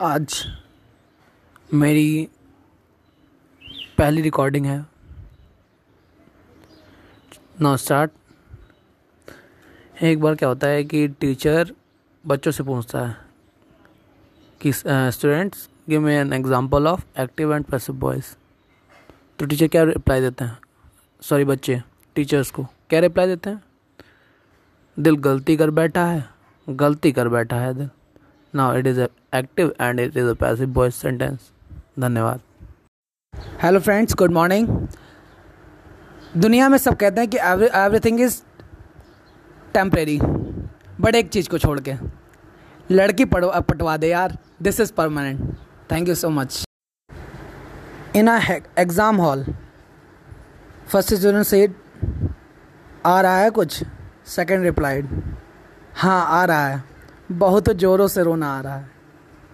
आज मेरी पहली रिकॉर्डिंग है। नो स्टार्ट एक बार क्या होता है कि टीचर बच्चों से पूछता है कि students give me an example of active and passive boys तो टीचर क्या रिप्लाई देते हैं? सॉरी बच्चे टीचर्स को क्या रिप्लाई देते हैं? दिल गलती कर बैठा है, गलती कर बैठा है दिल। Now it is active and it is a passive voice sentence धन्यवाद। हेलो फ्रेंड्स गुड मॉर्निंग दुनिया में सब कहते हैं कि एवरीथिंग इज़ टेम्परेरी बट एक चीज़ को छोड़ के, लड़की पटवा पटवा दे यार। This is permanent thank you so much in exam hall first student said आ रहा है कुछ? सेकंड रिप्लाइड हाँ आ रहा है। बहुत ज़ोरों से रोना आ रहा है।